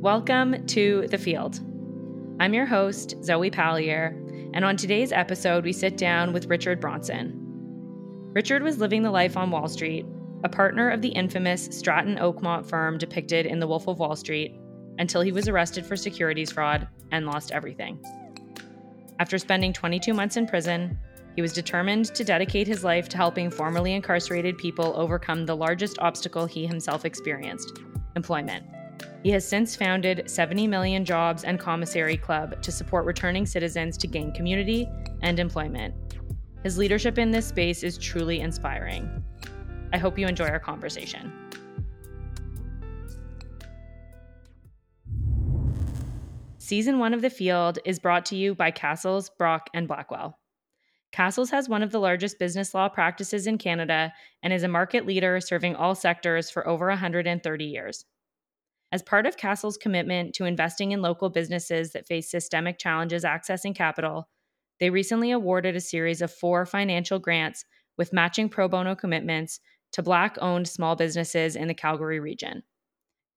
Welcome to The Field. I'm your host, Zoe Pallier, and on today's episode, we sit down with Richard Bronson. Richard was living the life on Wall Street, a partner of the infamous Stratton Oakmont firm depicted in The Wolf of Wall Street, until he was arrested for securities fraud and lost everything. After spending 22 months in prison, he was determined to dedicate his life to helping formerly incarcerated people overcome the largest obstacle he himself experienced employment. He has since founded 70 Million Jobs and Commissary Club to support returning citizens to gain community and employment. His leadership in this space is truly inspiring. I hope you enjoy our conversation. Season one of The Field is brought to you by Cassels, Brock, and Blackwell. Cassels has one of the largest business law practices in Canada and is a market leader serving all sectors for over 130 years. As part of Cassel's commitment to investing in local businesses that face systemic challenges accessing capital, they recently awarded a series of four financial grants with matching pro bono commitments to Black owned small businesses in the Calgary region.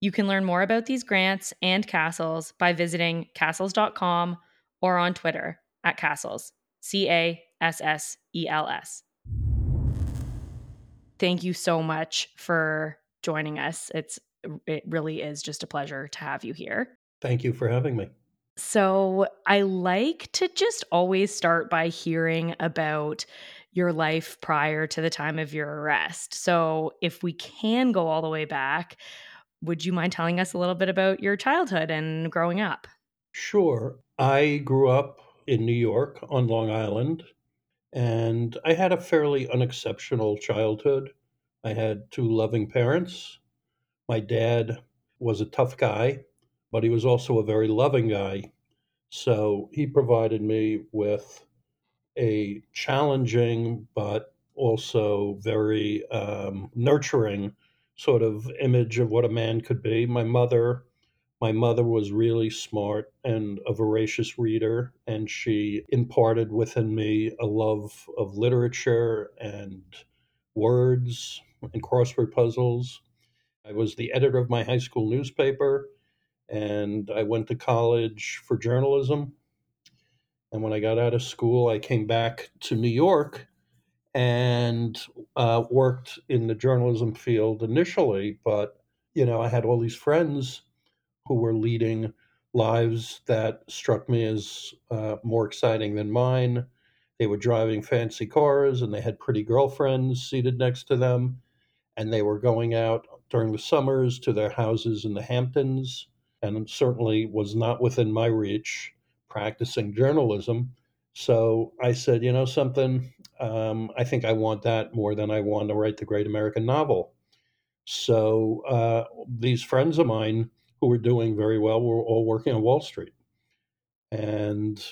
You can learn more about these grants and Cassels by visiting cassels.com or on Twitter at Cassels, C A S S E L S. Thank you so much for joining us. It's it really is just a pleasure to have you here. Thank you for having me. So, I like to just always start by hearing about your life prior to the time of your arrest. So, if we can go all the way back, would you mind telling us a little bit about your childhood and growing up? Sure. I grew up in New York on Long Island, and I had a fairly unexceptional childhood. I had two loving parents my dad was a tough guy, but he was also a very loving guy. So he provided me with a challenging but also very um, nurturing sort of image of what a man could be. My mother, my mother was really smart and a voracious reader, and she imparted within me a love of literature and words and crossword puzzles. I was the editor of my high school newspaper, and I went to college for journalism. And when I got out of school, I came back to New York and uh, worked in the journalism field initially. But, you know, I had all these friends who were leading lives that struck me as uh, more exciting than mine. They were driving fancy cars and they had pretty girlfriends seated next to them. And they were going out during the summers to their houses in the Hamptons, and certainly was not within my reach practicing journalism. So I said, you know something, um, I think I want that more than I want to write the great American novel. So uh, these friends of mine who were doing very well were all working on Wall Street. And,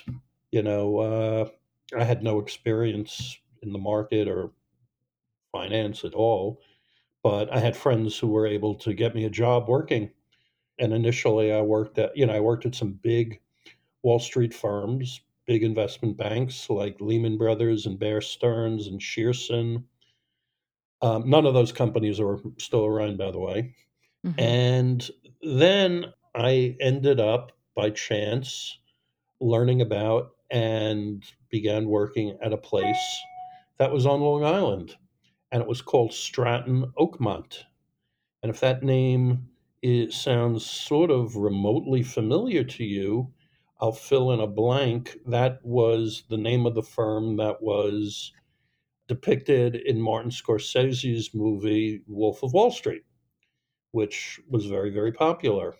you know, uh, I had no experience in the market or finance at all but I had friends who were able to get me a job working. And initially, I worked at you know I worked at some big Wall Street firms, big investment banks like Lehman Brothers and Bear Stearns and Shearson. Um, none of those companies are still around, by the way. Mm-hmm. And then I ended up by chance learning about and began working at a place that was on Long Island and it was called Stratton Oakmont. And if that name is, sounds sort of remotely familiar to you, I'll fill in a blank. That was the name of the firm that was depicted in Martin Scorsese's movie Wolf of Wall Street, which was very, very popular.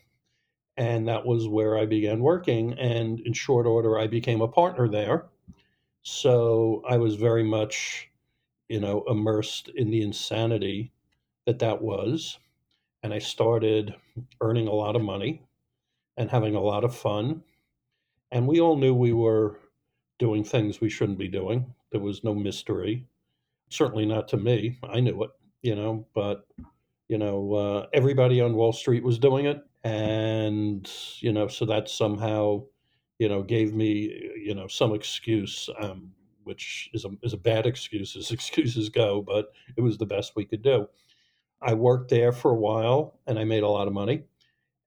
And that was where I began working. And in short order, I became a partner there. So I was very much you know, immersed in the insanity that that was. And I started earning a lot of money and having a lot of fun. And we all knew we were doing things we shouldn't be doing. There was no mystery. Certainly not to me. I knew it, you know, but, you know, uh, everybody on Wall Street was doing it. And, you know, so that somehow, you know, gave me, you know, some excuse. Um, which is a, is a bad excuse as excuses go, but it was the best we could do. I worked there for a while and I made a lot of money.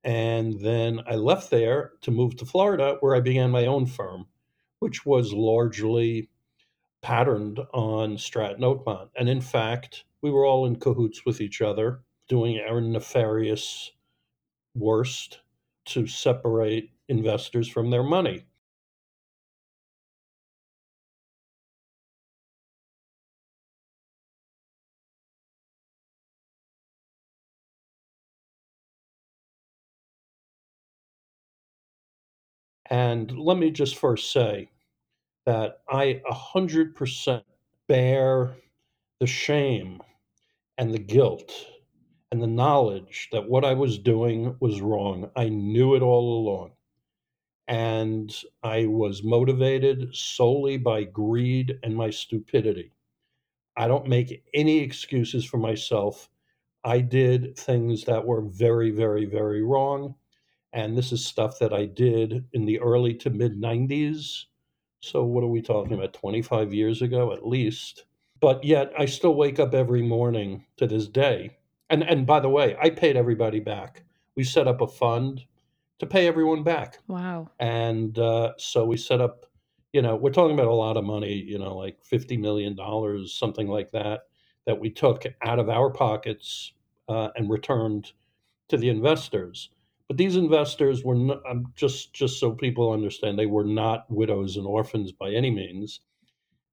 And then I left there to move to Florida, where I began my own firm, which was largely patterned on Stratton Oakmont. And in fact, we were all in cahoots with each other, doing our nefarious worst to separate investors from their money. And let me just first say that I 100% bear the shame and the guilt and the knowledge that what I was doing was wrong. I knew it all along. And I was motivated solely by greed and my stupidity. I don't make any excuses for myself. I did things that were very, very, very wrong. And this is stuff that I did in the early to mid 90s. So, what are we talking about? 25 years ago at least. But yet, I still wake up every morning to this day. And, and by the way, I paid everybody back. We set up a fund to pay everyone back. Wow. And uh, so we set up, you know, we're talking about a lot of money, you know, like $50 million, something like that, that we took out of our pockets uh, and returned to the investors. But these investors were not, um, just just so people understand, they were not widows and orphans by any means.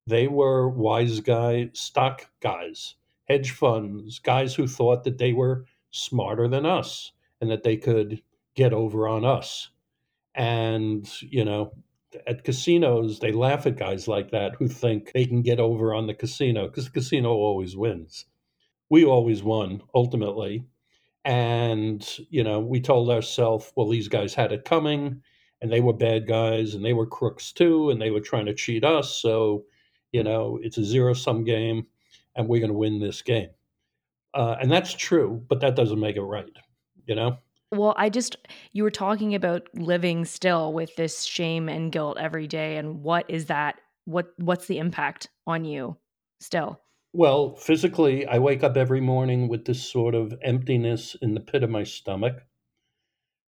They were wise guy stock guys, hedge funds, guys who thought that they were smarter than us and that they could get over on us. And, you know, at casinos, they laugh at guys like that who think they can get over on the casino because the casino always wins. We always won ultimately. And, you know, we told ourselves, well, these guys had it coming and they were bad guys and they were crooks too and they were trying to cheat us. So, you know, it's a zero sum game and we're going to win this game. Uh, and that's true, but that doesn't make it right, you know? Well, I just, you were talking about living still with this shame and guilt every day. And what is that? What, what's the impact on you still? Well, physically, I wake up every morning with this sort of emptiness in the pit of my stomach,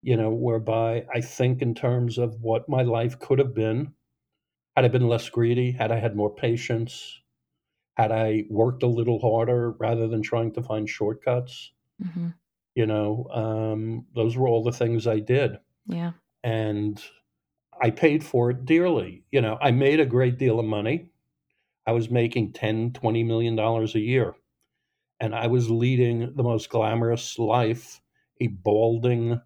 you know, whereby I think in terms of what my life could have been had I been less greedy, had I had more patience, had I worked a little harder rather than trying to find shortcuts. Mm-hmm. You know, um, those were all the things I did. Yeah. And I paid for it dearly. You know, I made a great deal of money. I was making 10, 20 million dollars a year. And I was leading the most glamorous life a balding,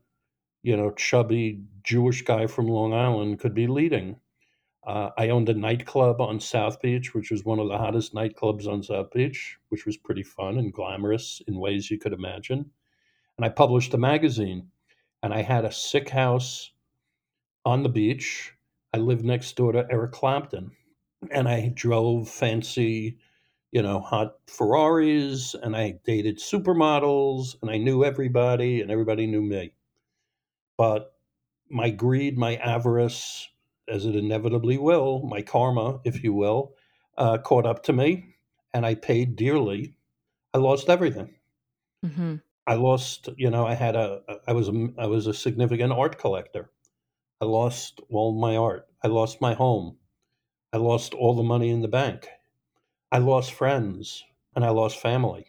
you know, chubby Jewish guy from Long Island could be leading. Uh, I owned a nightclub on South Beach, which was one of the hottest nightclubs on South Beach, which was pretty fun and glamorous in ways you could imagine. And I published a magazine, and I had a sick house on the beach. I lived next door to Eric Clapton, and I drove fancy, you know, hot Ferraris, and I dated supermodels, and I knew everybody, and everybody knew me. But my greed, my avarice, as it inevitably will, my karma, if you will, uh, caught up to me, and I paid dearly. I lost everything. Mm-hmm. I lost, you know, I had a, I was a, I was a significant art collector. I lost all my art. I lost my home. I lost all the money in the bank. I lost friends and I lost family.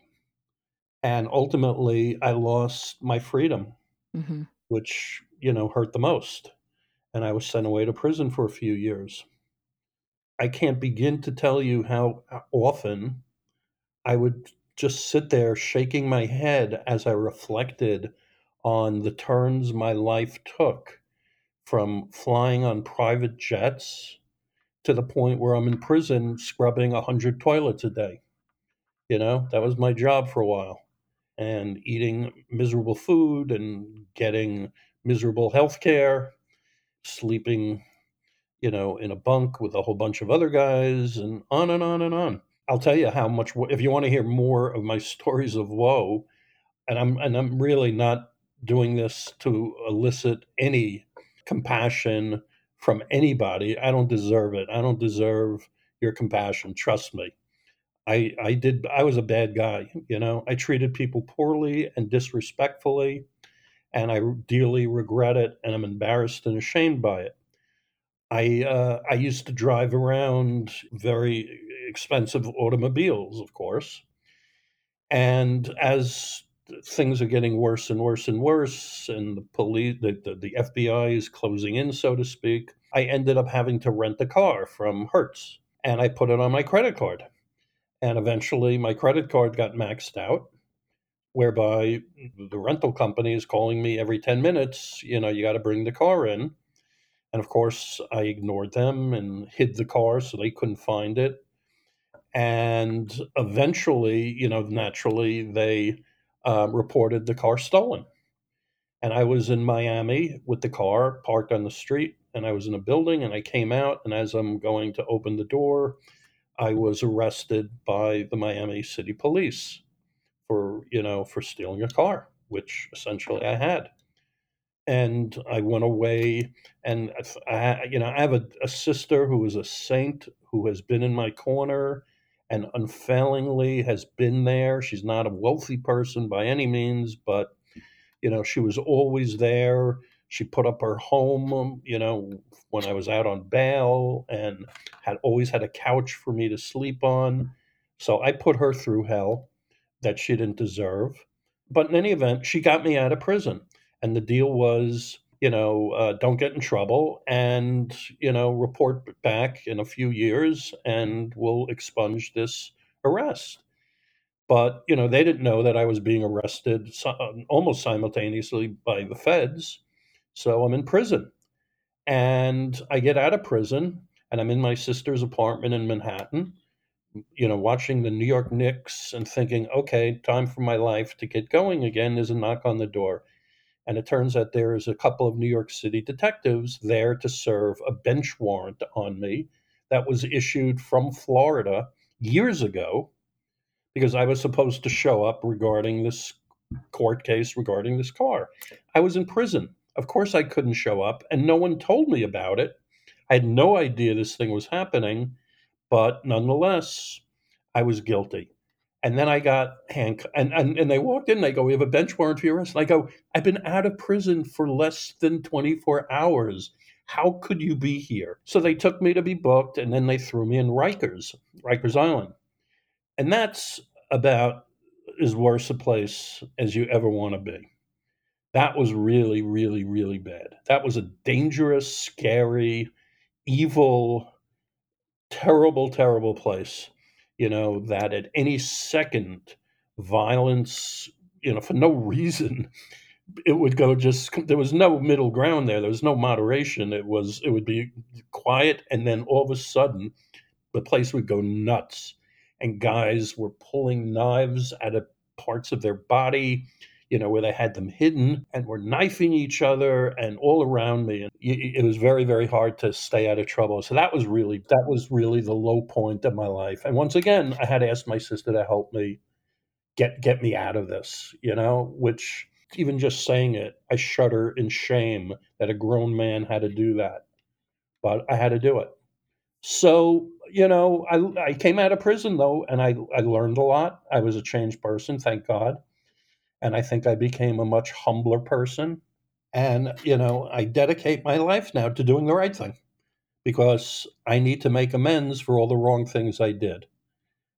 And ultimately, I lost my freedom, Mm-hmm. which, you know, hurt the most. And I was sent away to prison for a few years. I can't begin to tell you how often I would just sit there shaking my head as I reflected on the turns my life took from flying on private jets to the point where I'm in prison scrubbing 100 toilets a day. You know, that was my job for a while. And eating miserable food and getting miserable health care, sleeping, you know, in a bunk with a whole bunch of other guys, and on and on and on. I'll tell you how much. If you want to hear more of my stories of woe, and I'm and I'm really not doing this to elicit any compassion from anybody. I don't deserve it. I don't deserve your compassion. Trust me. I I did. I was a bad guy. You know, I treated people poorly and disrespectfully, and I dearly regret it, and I'm embarrassed and ashamed by it. I uh, I used to drive around very expensive automobiles, of course, and as things are getting worse and worse and worse, and the police, the, the, the FBI is closing in, so to speak, I ended up having to rent a car from Hertz, and I put it on my credit card, and eventually my credit card got maxed out, whereby the rental company is calling me every 10 minutes, you know, you got to bring the car in. And of course, I ignored them and hid the car so they couldn't find it. And eventually, you know, naturally, they uh, reported the car stolen. And I was in Miami with the car parked on the street, and I was in a building, and I came out, and as I'm going to open the door, I was arrested by the Miami City Police for you know for stealing a car, which essentially I had. And I went away, and I, you know, I have a, a sister who is a saint who has been in my corner and unfailingly has been there. She's not a wealthy person by any means, but you know, she was always there. She put up her home, um, you know, when I was out on bail and had always had a couch for me to sleep on. So I put her through hell that she didn't deserve. But in any event, she got me out of prison. And the deal was, you know, uh, don't get in trouble and, you know, report back in a few years and we'll expunge this arrest. But, you know, they didn't know that I was being arrested almost simultaneously by the feds. So I'm in prison. And I get out of prison and I'm in my sister's apartment in Manhattan you know, watching the New York Knicks and thinking, okay, time for my life to get going again. There's a knock on the door. And it turns out there is a couple of New York City detectives there to serve a bench warrant on me that was issued from Florida years ago because I was supposed to show up regarding this court case regarding this car. I was in prison. Of course, I couldn't show up, and no one told me about it. I had no idea this thing was happening. But nonetheless, I was guilty. And then I got handcuffed. And, and, and they walked in, they go, We have a bench warrant for your arrest. And I go, I've been out of prison for less than 24 hours. How could you be here? So they took me to be booked, and then they threw me in Rikers, Rikers Island. And that's about as worse a place as you ever want to be. That was really, really, really bad. That was a dangerous, scary, evil, terrible, terrible place. You know, that at any second, violence, you know, for no reason, it would go just, there was no middle ground there. There was no moderation. It was, it would be quiet. And then all of a sudden, the place would go nuts. And guys were pulling knives out of parts of their body you know, where they had them hidden and were knifing each other and all around me. And it was very, very hard to stay out of trouble. So that was really, that was really the low point of my life. And once again, I had asked my sister to help me get, get me out of this, you know, which even just saying it, I shudder in shame that a grown man had to do that. But I had to do it. So, you know, I, I came out of prison though, and I, I learned a lot. I was a changed person, thank God and I think I became a much humbler person. And, you know, I dedicate my life now to doing the right thing because I need to make amends for all the wrong things I did.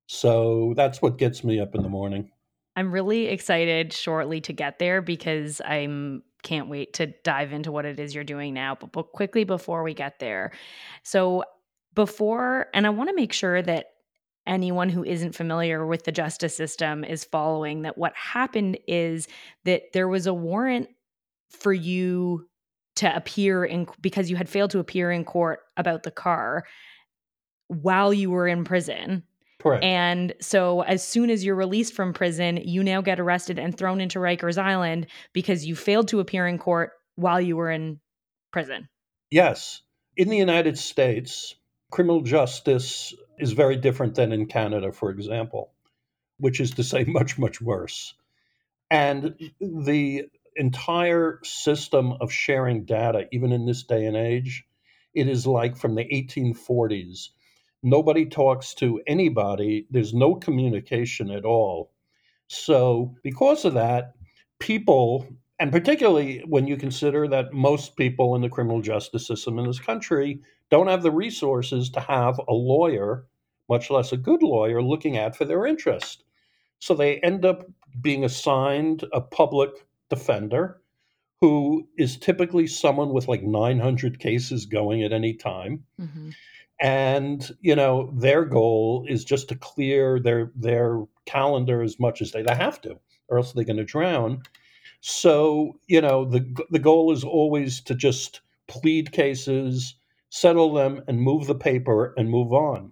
So that's what gets me up in the morning. I'm really excited shortly to get there because I'm can't wait to dive into what it is you're doing now. But, but quickly before we get there. So before and I want to make sure that anyone who isn't familiar with the justice system is following that what happened is that there was a warrant for you to appear in because you had failed to appear in court about the car while you were in prison. Correct. And so as soon as you're released from prison, you now get arrested and thrown into Rikers Island because you failed to appear in court while you were in prison. Yes. In the United States, criminal justice is very different than in Canada, for example, which is to say, much, much worse. And the entire system of sharing data, even in this day and age, it is like from the 1840s. Nobody talks to anybody, there's no communication at all. So, because of that, people And particularly when you consider that most people in the criminal justice system in this country don't have the resources to have a lawyer, much less a good lawyer, looking out for their interest. So they end up being assigned a public defender who is typically someone with like 900 cases going at any time. Mm-hmm. And you know their goal is just to clear their their calendar as much as they, they have to, or else they're going to drown. So you know the the goal is always to just plead cases, settle them, and move the paper and move on.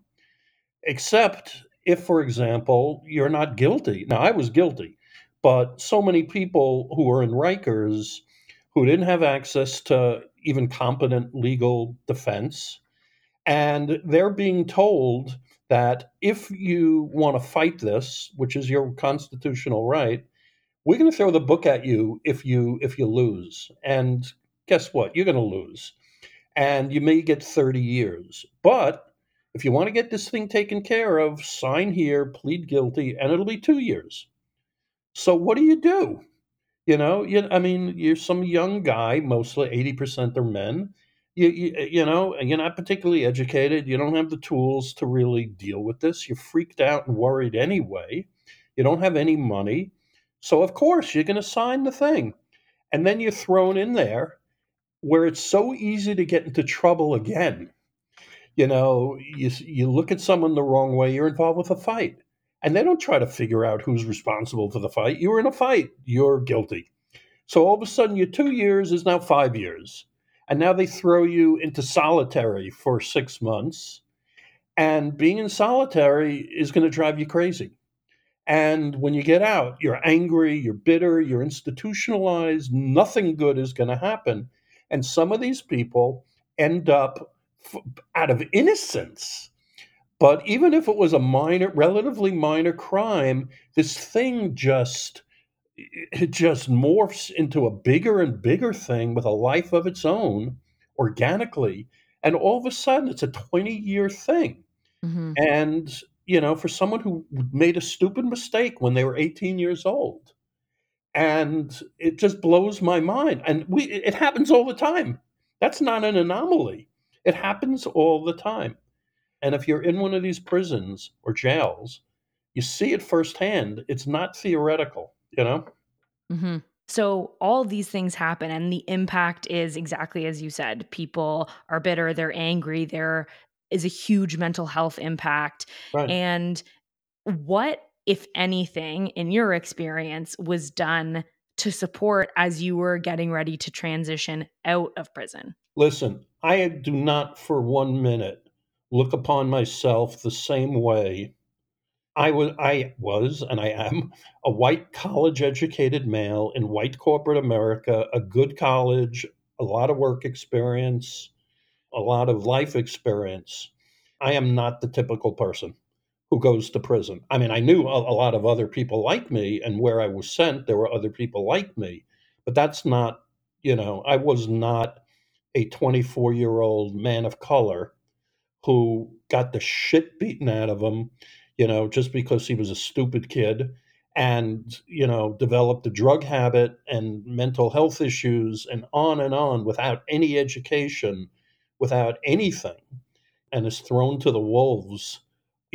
Except if, for example, you're not guilty. Now I was guilty, but so many people who were in Rikers who didn't have access to even competent legal defense. And they're being told that if you want to fight this, which is your constitutional right, we're going to throw the book at you if you if you lose. And guess what? You're going to lose. And you may get 30 years. But if you want to get this thing taken care of, sign here, plead guilty, and it'll be 2 years. So what do you do? You know, you, I mean, you're some young guy, mostly 80% are men. You, you, eh, you know, you're not particularly educated. You don't have the tools to really deal with this. You're freaked out and worried anyway. You don't have any money. So, of course, you're going to sign the thing. And then you're thrown in there where it's so easy to get into trouble again. You know, you, you look at someone the wrong way, you're involved with a fight and they don't try to figure out who's responsible for the fight. You were in a fight, you're guilty. So all of a sudden, your two years is now five years. And now they throw you into solitary for six months. And being in solitary is going to drive you crazy. And when you get out, you're angry, you're bitter, you're institutionalized, nothing good is going to happen. And some of these people end up out of innocence but even if it was a minor, relatively minor crime, this thing just it just morphs into a bigger and bigger thing with a life of its own organically. And all of a sudden, it's a 20 year thing. Mm-hmm. And, you know, for someone who made a stupid mistake when they were 18 years old, and it just blows my mind. And we, it happens all the time. That's not an anomaly. It happens all the time. And if you're in one of these prisons or jails, you see it firsthand. It's not theoretical, you know? Mm-hmm. So all these things happen, and the impact is exactly as you said. People are bitter, they're angry, there is a huge mental health impact. Right. And what, if anything, in your experience, was done to support as you were getting ready to transition out of prison? Listen, I do not for one minute look upon myself the same way. I was, I was, and I am a white college educated male in white corporate America, a good college, a lot of work experience, a lot of life experience. I am not the typical person who goes to prison. I mean, I knew a, a lot of other people like me, and where I was sent, there were other people like me, but that's not, you know, I was not a 24 year old man of color who got the shit beaten out of him, you know, just because he was a stupid kid and, you know, developed a drug habit and mental health issues and on and on without any education, without anything, and is thrown to the wolves.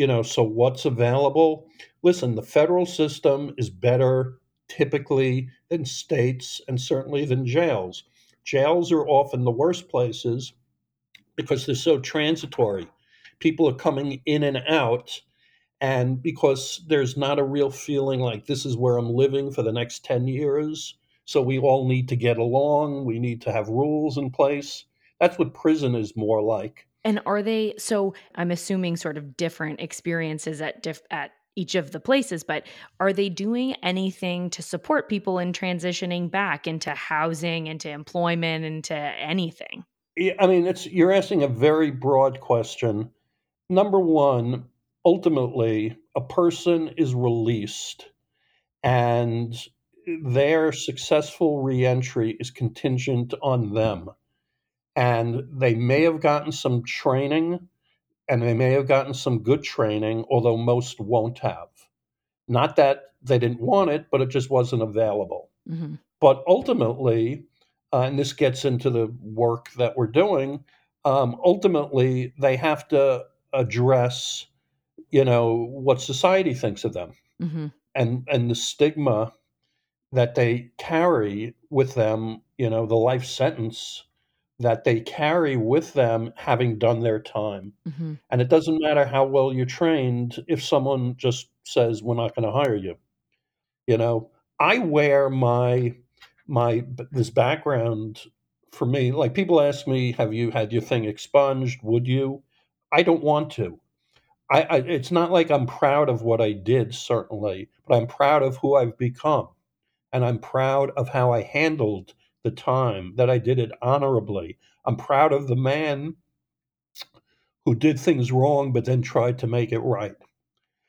You know, so what's available? Listen, the federal system is better typically than states and certainly than jails. Jails are often the worst places because they're so transitory. People are coming in and out, and because there's not a real feeling like this is where I'm living for the next 10 years. So we all need to get along. We need to have rules in place. That's what prison is more like. And are they so I'm assuming sort of different experiences at diff, at each of the places, but are they doing anything to support people in transitioning back into housing, into employment, into anything? Yeah, I mean, it's you're asking a very broad question. Number one, ultimately, a person is released, and their successful reentry is contingent on them. And they may have gotten some training, and they may have gotten some good training, although most won't have. Not that they didn't want it, but it just wasn't available. Mm-hmm. But ultimately, uh, and this gets into the work that we're doing, um, ultimately, they have to address, you know, what society thinks of them hmm and, and the stigma that they carry with them, you know, the life sentence that they carry with them having done their time. hmm And it doesn't matter how well you're trained if someone just says, we're not going to hire you. You know, I wear my my this background for me like people ask me have you had your thing expunged? Would you? I don't want to. I, I it's not like i'm proud of what i did certainly but i'm proud of who i've become. And i'm proud of how i handled the time that i did it honorably i'm proud of the man who did things wrong but then tried to make it right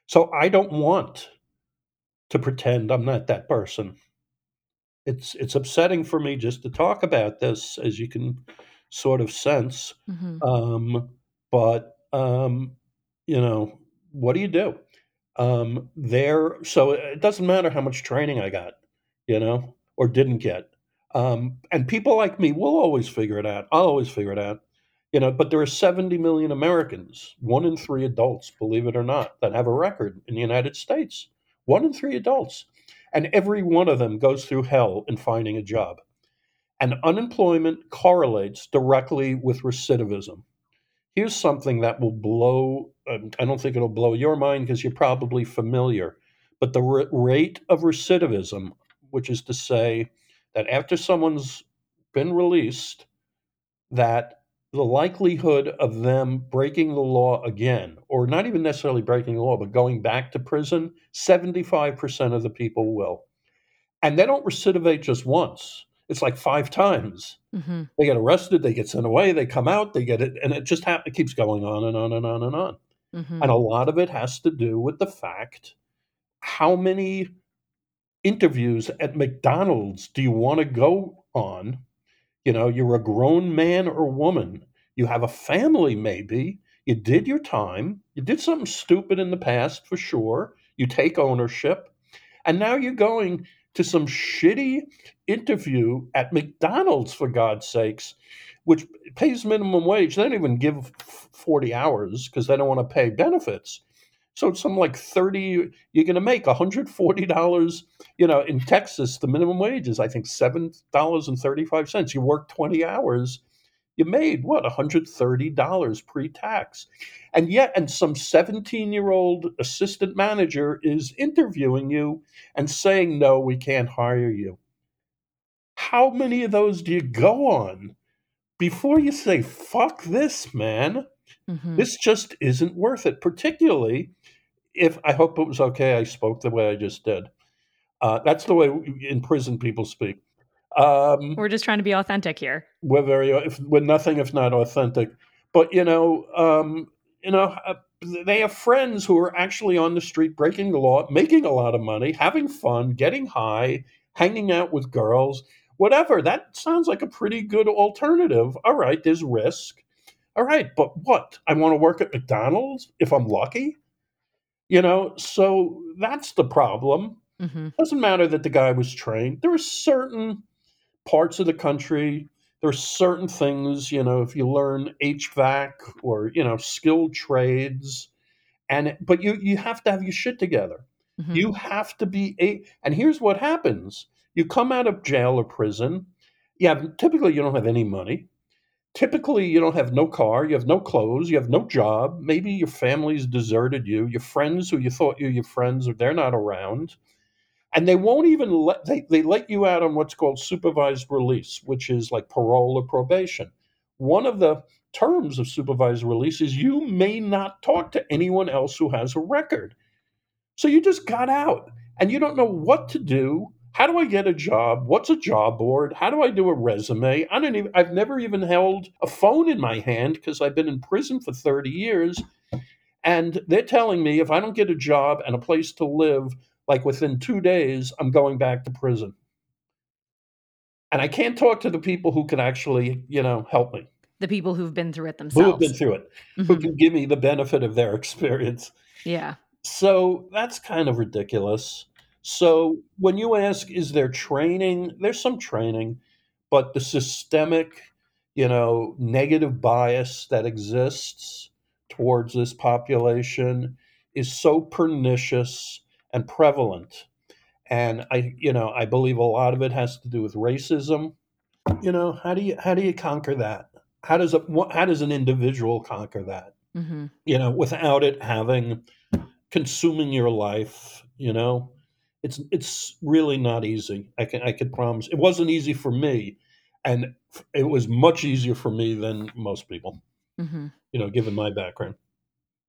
so i don't want to pretend i'm not that person it's it's upsetting for me just to talk about this, as you can sort of sense. hmm Um, but um, you know, what do you do? Um, there, so it doesn't matter how much training I got, you know, or didn't get. Um, and people like me will always figure it out. I'll always figure it out, you know. But there are 70 million Americans, one in three adults, believe it or not, that have a record in the United States. One in three adults and every one of them goes through hell in finding a job. And unemployment correlates directly with recidivism. Here's something that will blow, um, I don't think it'll blow your mind because you're probably familiar, but the rate of recidivism, which is to say that after someone's been released, that the likelihood of them breaking the law again, or not even necessarily breaking the law, but going back to prison, 75% of the people will and they don't recidivate just once. It's like five times. hmm They get arrested, they get sent away, they come out, they get it, and it just ha- it keeps going on and on and on and on. hmm And a lot of it has to do with the fact how many interviews at McDonald's do you want to go on? You know, you're a grown man or woman, you have a family, maybe. You did your time. You did something stupid in the past for sure. You take ownership and now you're going to some shitty interview at McDonald's, for God's sakes, which pays minimum wage. They don't even give 40 hours because they don't want to pay benefits. So it's some like 30, you're going to make $140. You know, in Texas, the minimum wage is, I think, $7.35. You work 20 hours, you made what, $130 pre tax. And yet, and some 17 year old assistant manager is interviewing you and saying, no, we can't hire you. How many of those do you go on before you say, fuck this, man? Hmm This just isn't worth it, particularly if I hope it was okay I spoke the way I just did. Uh, that's the way in prison people speak. Um, We're just trying to be authentic here. we're very if, we're nothing if not authentic but you know um you know uh, they have friends who are actually on the street breaking the law making a lot of money having fun getting high hanging out with girls whatever that sounds like a pretty good alternative all right there's risk all right but what? I want to work at mcdonald's if i'm lucky? You know so that's the problem. Hmm doesn't matter that the guy was trained. There are certain parts of the country there are certain things you know if you learn hvac or you know skilled trades and but you you have to have your shit together. Hmm you have to be a and here's what happens. You come out of jail or prison yeah, typically you don't have any money typically you don't have no car you have no clothes you have no job. Maybe your family's deserted you your friends who you thought you your friends they're not around. And they won't even let they, they let you out on what's called supervised release which is like parole or probation. One of the terms of supervised release is you may not talk to anyone else who has a record. So you just got out and you don't know what to do how do i get a job what's a job board how do i do a resume i don't even i've never even held a phone in my hand because i've been in prison for 30 years and they're telling me if I don't get a job and a place to live, like within two days, I'm going back to prison. And I can't talk to the people who can actually, you know, help me, The people who've been through it themselves. who have been through it, who Mhm. can give me the benefit of their experience. Yeah. So that's kind of ridiculous. So when you ask, is there training? There's some training, but the systemic, you know, negative bias that exists towards this population is so pernicious and prevalent. And I, you know, I believe a lot of it has to do with racism. You know, how do you how do you conquer that? How does a how does an individual conquer that? Mm-hmm. You know, without it having consuming your life. You know, it's it's really not easy. I can I can promise. It wasn't easy for me, and it was much easier for me than most people. Mm-hmm. You know, given my background.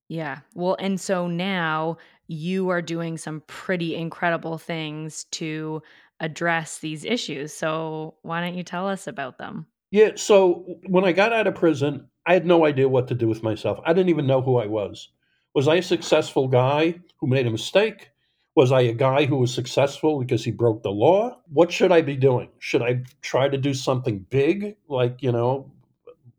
Yeah. Well, and so now you are doing some pretty incredible things to address these issues. So why don't you tell us about them? Yeah. So when I got out of prison, I had no idea what to do with myself. I didn't even know who I was. Was I a successful guy who made a mistake? Was I a guy who was successful because he broke the law? What should I be doing? Should I try to do something big, like, you know,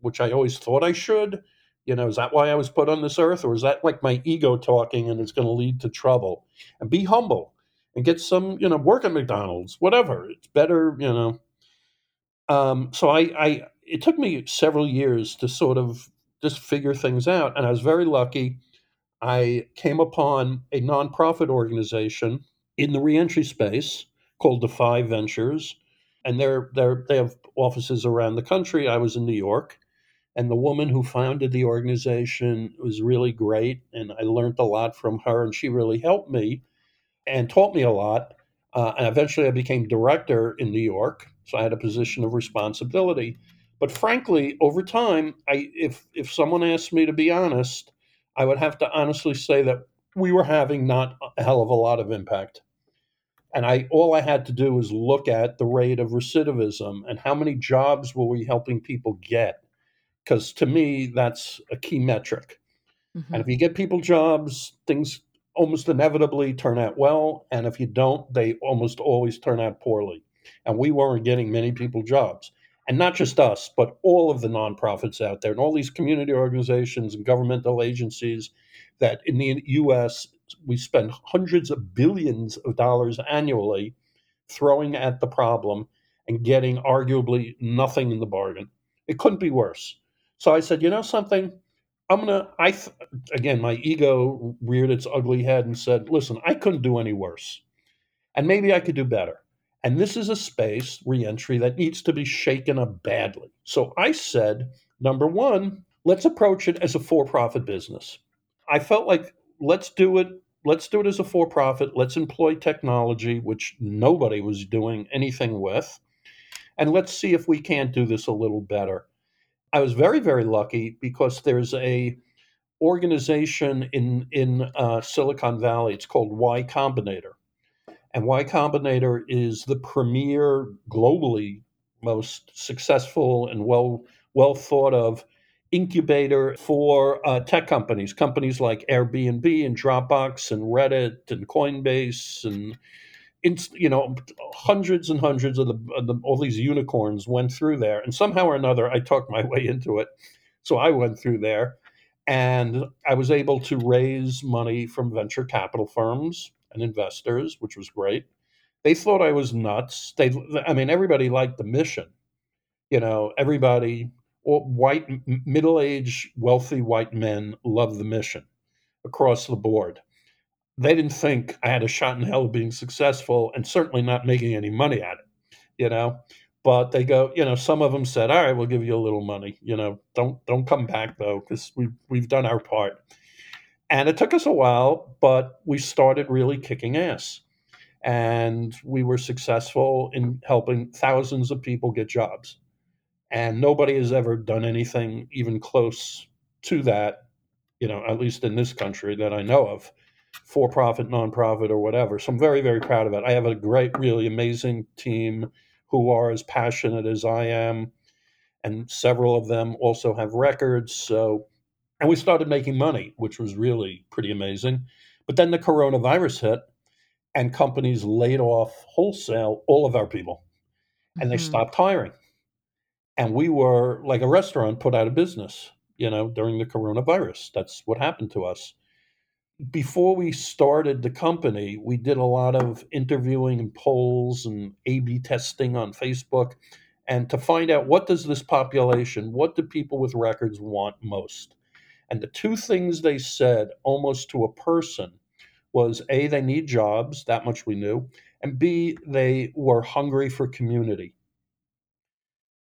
which I always thought I should? You know, is that why I was put on this earth? Or is that like my ego talking and it's going to lead to trouble? And be humble and get some, you know, work at McDonald's, whatever. It's better, you know. Um, so I, I, it took me several years to sort of just figure things out. And I was very lucky. I came upon a nonprofit organization in the reentry space called Defy Ventures. And they're, they're, they have offices around the country. I was in New York and the woman who founded the organization was really great and i learned a lot from her and she really helped me and taught me a lot uh, and eventually i became director in new york so i had a position of responsibility but frankly over time i if if someone asked me to be honest i would have to honestly say that we were having not a hell of a lot of impact and i all i had to do was look at the rate of recidivism and how many jobs were we helping people get because to me that's a key metric. Mm-hmm. And if you get people jobs, things almost inevitably turn out well, and if you don't, they almost always turn out poorly. And we weren't getting many people jobs. And not just us, but all of the nonprofits out there and all these community organizations and governmental agencies that in the US we spend hundreds of billions of dollars annually throwing at the problem and getting arguably nothing in the bargain. It couldn't be worse. So I said, you know something? I'm gonna. I th- again, my ego reared its ugly head and said, "Listen, I couldn't do any worse, and maybe I could do better." And this is a space reentry that needs to be shaken up badly. So I said, number one, let's approach it as a for-profit business. I felt like let's do it. Let's do it as a for-profit. Let's employ technology, which nobody was doing anything with, and let's see if we can't do this a little better. I was very, very lucky because there's a organization in in uh, Silicon Valley. It's called Y Combinator, and Y Combinator is the premier globally most successful and well well thought of incubator for uh, tech companies, companies like Airbnb and Dropbox and Reddit and Coinbase and you know, hundreds and hundreds of the, of the, all these unicorns went through there, and somehow or another, I talked my way into it. So I went through there, and I was able to raise money from venture capital firms and investors, which was great. They thought I was nuts. They, I mean, everybody liked the mission. You know, everybody, white, middle-aged, wealthy white men loved the mission across the board they didn't think I had a shot in hell of being successful and certainly not making any money at it, you know. But they go, you know, some of them said, "All right, we'll give you a little money, you know. Don't don't come back though, because we we've, we've done our part." And it took us a while, but we started really kicking ass, and we were successful in helping thousands of people get jobs. And nobody has ever done anything even close to that, you know, at least in this country that I know of for profit, nonprofit, or whatever. So I'm very, very proud of it. I have a great, really amazing team who are as passionate as I am, and several of them also have records. So, and we started making money, which was really pretty amazing. But then the coronavirus hit, and companies laid off wholesale all of our people, and mm-hmm. they stopped hiring. And we were like a restaurant put out of business, you know, during the coronavirus. That's what happened to us. before we started the company, we did a lot of interviewing and polls and A/B testing on Facebook, and to find out what does this population, what do people with records want most? And the two things they said almost to a person was A, they need jobs, that much we knew, and B, they were hungry for community.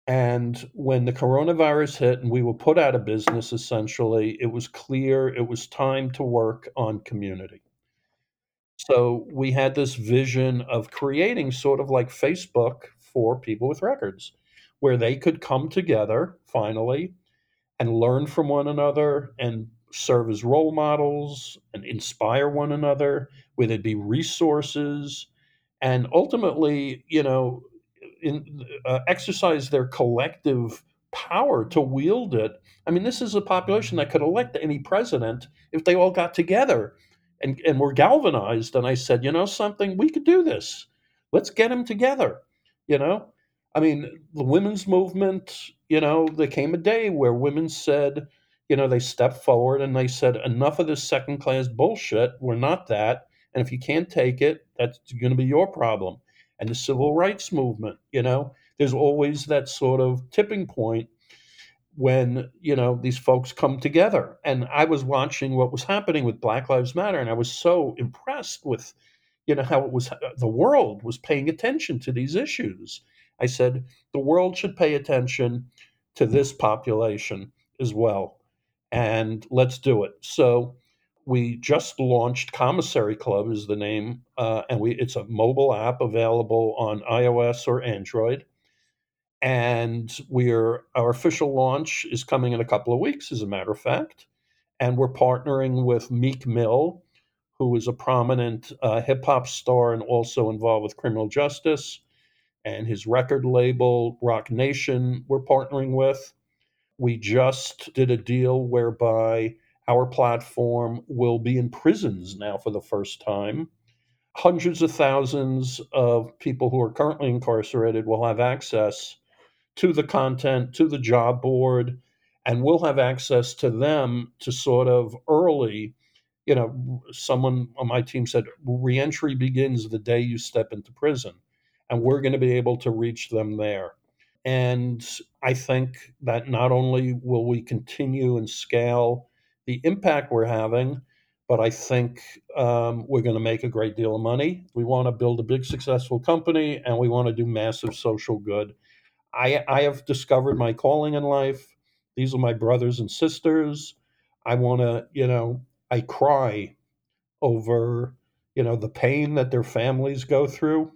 And when the coronavirus hit and we were put out of business, essentially, it was clear it was time to work on community. So we had this vision of creating sort of like Facebook for people with records, where they could come together finally and learn from one another and serve as role models and inspire one another, where there'd be resources and ultimately, you know, in, uh, exercise their collective power to wield it. I mean, this is a population that could elect any president if they all got together and, and were galvanized. And I said, you know, something, we could do this. Let's get them together. You know, I mean, the women's movement, you know, there came a day where women said, you know, they stepped forward and they said, enough of this second class bullshit. We're not that. And if you can't take it, that's going to be your problem and the civil rights movement. You know, there's always that sort of tipping point when you know these folks come together. And I was watching what was happening with Black Lives Matter, and I was so impressed with you know how it was the world was paying attention to these issues. I said the world should pay attention to this population as well, and let's do it. So we just launched Commissary Club is the name, uh, and we it's a mobile app available on iOS or Android. And we're our official launch is coming in a couple of weeks, as a matter of fact. And we're partnering with Meek Mill, who is a prominent uh, hip hop star and also involved with criminal justice, and his record label Roc Nation. We're partnering with. We just did a deal whereby our platform will be in prisons now for the first time. Hundreds of thousands of people who are currently incarcerated will have access to the content, to the job board, and we'll have access to them to sort of early. You know, someone on my team said reentry begins the day you step into prison, and we're going to be able to reach them there. And I think that not only will we continue and scale the impact we're having, but I think um, we're going to make a great deal of money. We want to build a big, successful company, and we want to do massive social good. I, I have discovered my calling in life. These are my brothers and sisters. I want to, you know, I cry over, you know, the pain that their families go through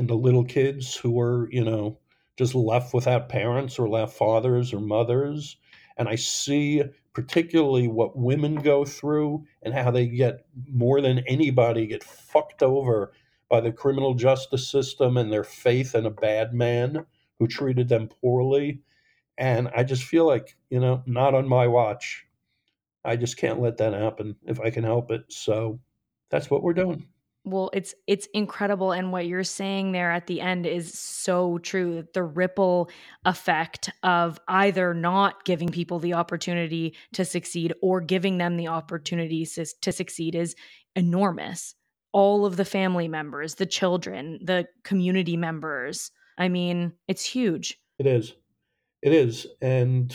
and the little kids who are, you know, just left without parents or left fathers or mothers. And I see particularly what women go through and how they get more than anybody get fucked over by the criminal justice system and their faith in a bad man who treated them poorly. And I just feel like, you know, not on my watch. I just can't let that happen if I can help it. So that's what we're doing well it's it's incredible and what you're saying there at the end is so true the ripple effect of either not giving people the opportunity to succeed or giving them the opportunity to, to succeed is enormous. All of the family members the children the community members i mean it's huge. It is. It is and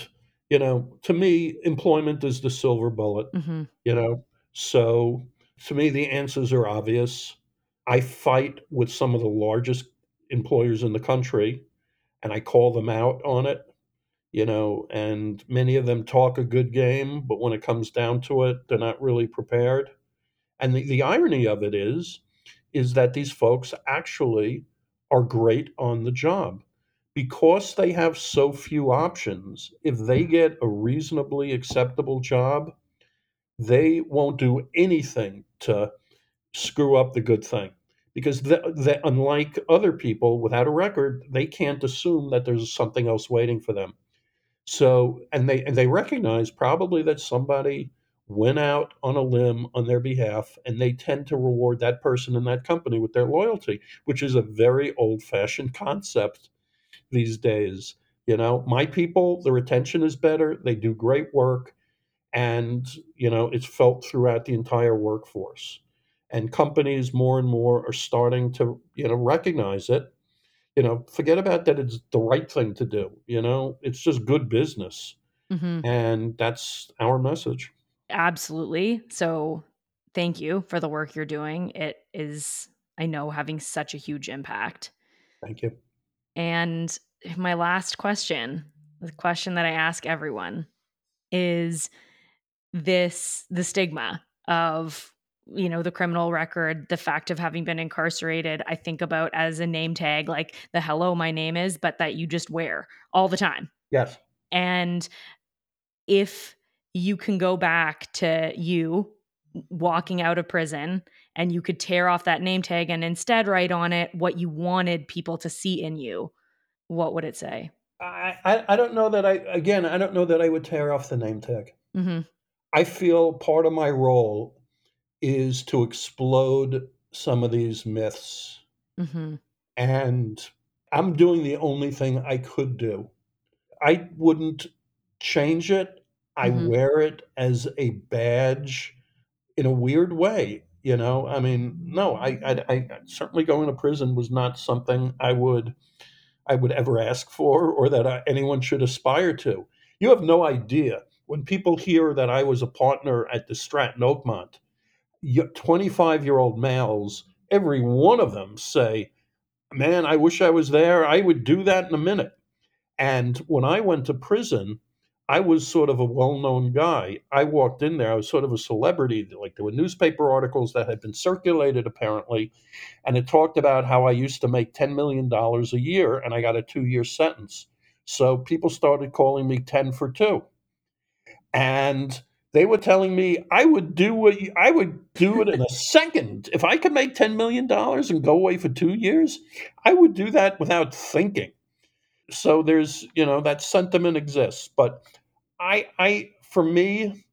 you know to me employment is the silver bullet mm-hmm. you know? So to me, the answers are obvious. I fight with some of the largest employers in the country and I call them out on it, you know, and many of them talk a good game, but when it comes down to it, they're not really prepared. And the, the irony of it is, is that these folks actually are great on the job because they have so few options. If they get a reasonably acceptable job, they won't do anything to screw up the good thing. Because they, unlike other people without a record they can't assume that there's something else waiting for them. So and they and they recognize probably that somebody went out on a limb on their behalf and they tend to reward that person and that company with their loyalty which is a very old fashioned concept these days. You know my people the retention is better they do great work And, you know, it's felt throughout the entire workforce. And companies more and more are starting to, you know, recognize it. You know, forget about that it's the right thing to do. You know, it's just good business. hmm And that's our message. Absolutely. So thank you for the work you're doing. It is, I know, having such a huge impact. Thank you. And my last question, the question that I ask everyone is this the stigma of you know the criminal record the fact of having been incarcerated i think about as a name tag like the hello my name is but that you just wear all the time Yes. and if you can go back to you walking out of prison and you could tear off that name tag and instead write on it what you wanted people to see in you what would it say I, I, I don't know that I, again, I don't know that I would tear off the name tag. Mm hmm I feel part of my role is to explode some of these myths. hmm And I'm doing the only thing I could do. I wouldn't change it. I Mhm. wear it as a badge in a weird way. You know, I mean, no, I, I, I certainly going to prison was not something I would, I would ever ask for or that I, anyone should aspire to. You have no idea when people hear that I was a partner at the Stratton Oakmont. 25 year old males, every one of them say, "Man, I wish I was there. I would do that in a minute." And when I went to prison, I was sort of a well-known guy. I walked in there, I was sort of a celebrity. Like there were newspaper articles that had been circulated apparently, and it talked about how I used to make $10 million a year and I got a two-year sentence. So people started calling me 10 for 2. And they were telling me I would do what you, I would do it in a second. If I could make $10 million and go away for 2 years, I would do that without thinking so there's you know that sentiment exists but i i for me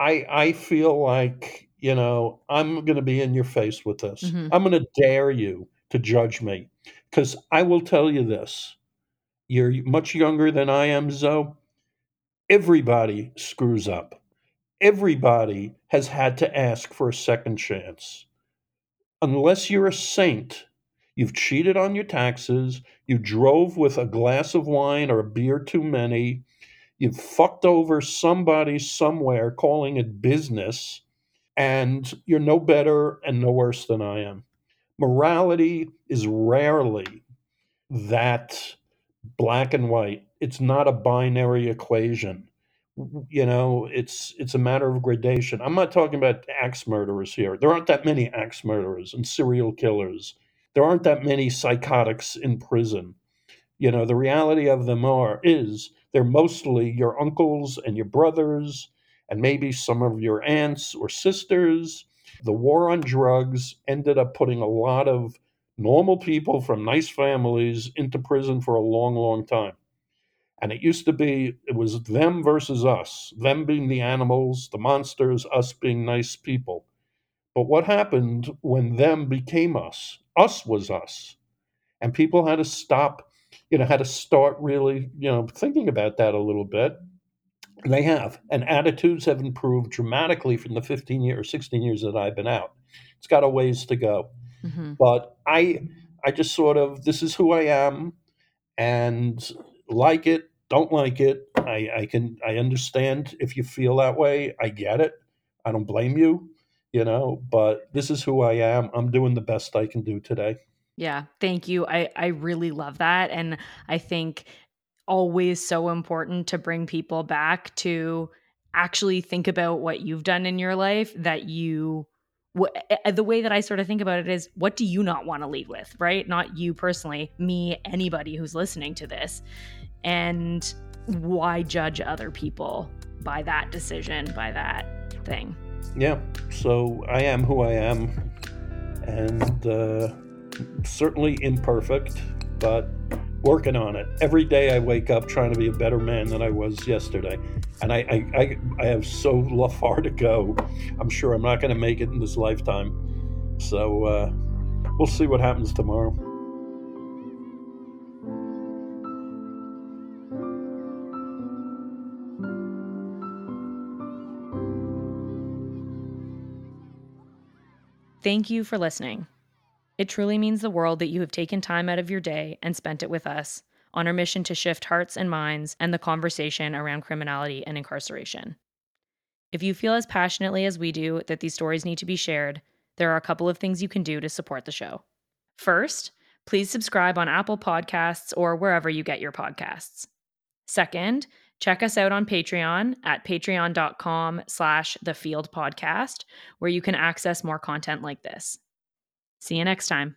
i i feel like you know i'm going to be in your face with this Mhm. i'm going to dare you to judge me because i will tell you this you're much younger than i am zoe everybody screws up everybody has had to ask for a second chance unless you're a saint, you've cheated on your taxes, you drove with a glass of wine or a beer too many, you've fucked over somebody somewhere calling it business, and you're no better and no worse than I am. Morality is rarely that black and white. It's not a binary equation. You know, it's it's a matter of gradation. I'm not talking about axe murderers here. There aren't that many axe murderers and serial killers. There aren't that many psychotics in prison. You know, the reality of them are is they're mostly your uncles and your brothers and maybe some of your aunts or sisters. The war on drugs ended up putting a lot of normal people from nice families into prison for a long, long time. And it used to be, it was them versus us, them being the animals, the monsters, us being nice people. But what happened when them became us? Us was us. And people had to stop, you know, had to start really, you know, thinking about that a little bit. And they have. And attitudes have improved dramatically from the 15 years, or 16 years that I've been out. It's got a ways to go Mhm. but I I just sort of this is who I am and like it, don't like it. I, I can I understand if you feel that way. I get it. I don't blame you, you know, but this is who I am. I'm doing the best I can do today. Yeah, thank you. I I really love that and I think always so important to bring people back to actually think about what you've done in your life that you wh- the way that I sort of think about it is what do you not want to lead with, right? Not you personally, me, anybody who's listening to this. And why judge other people by that decision, by that thing? Yeah. So I am who I am and uh, certainly imperfect, but working on it. Every day I wake up trying to be a better man than I was yesterday. And I, I, I, I have so far to go. I'm sure I'm not going to make it in this lifetime. So uh, we'll see what happens tomorrow. Thank you for listening. It truly means the world that you have taken time out of your day and spent it with us on our mission to shift hearts and minds and the conversation around criminality and incarceration. If you feel as passionately as we do that these stories need to be shared, there are a couple of things you can do to support the show. First, please subscribe on Apple Podcasts or wherever you get your podcasts. Second, check us out on Patreon at patreon.com slash the field podcast, where you can access more content like this. See you next time.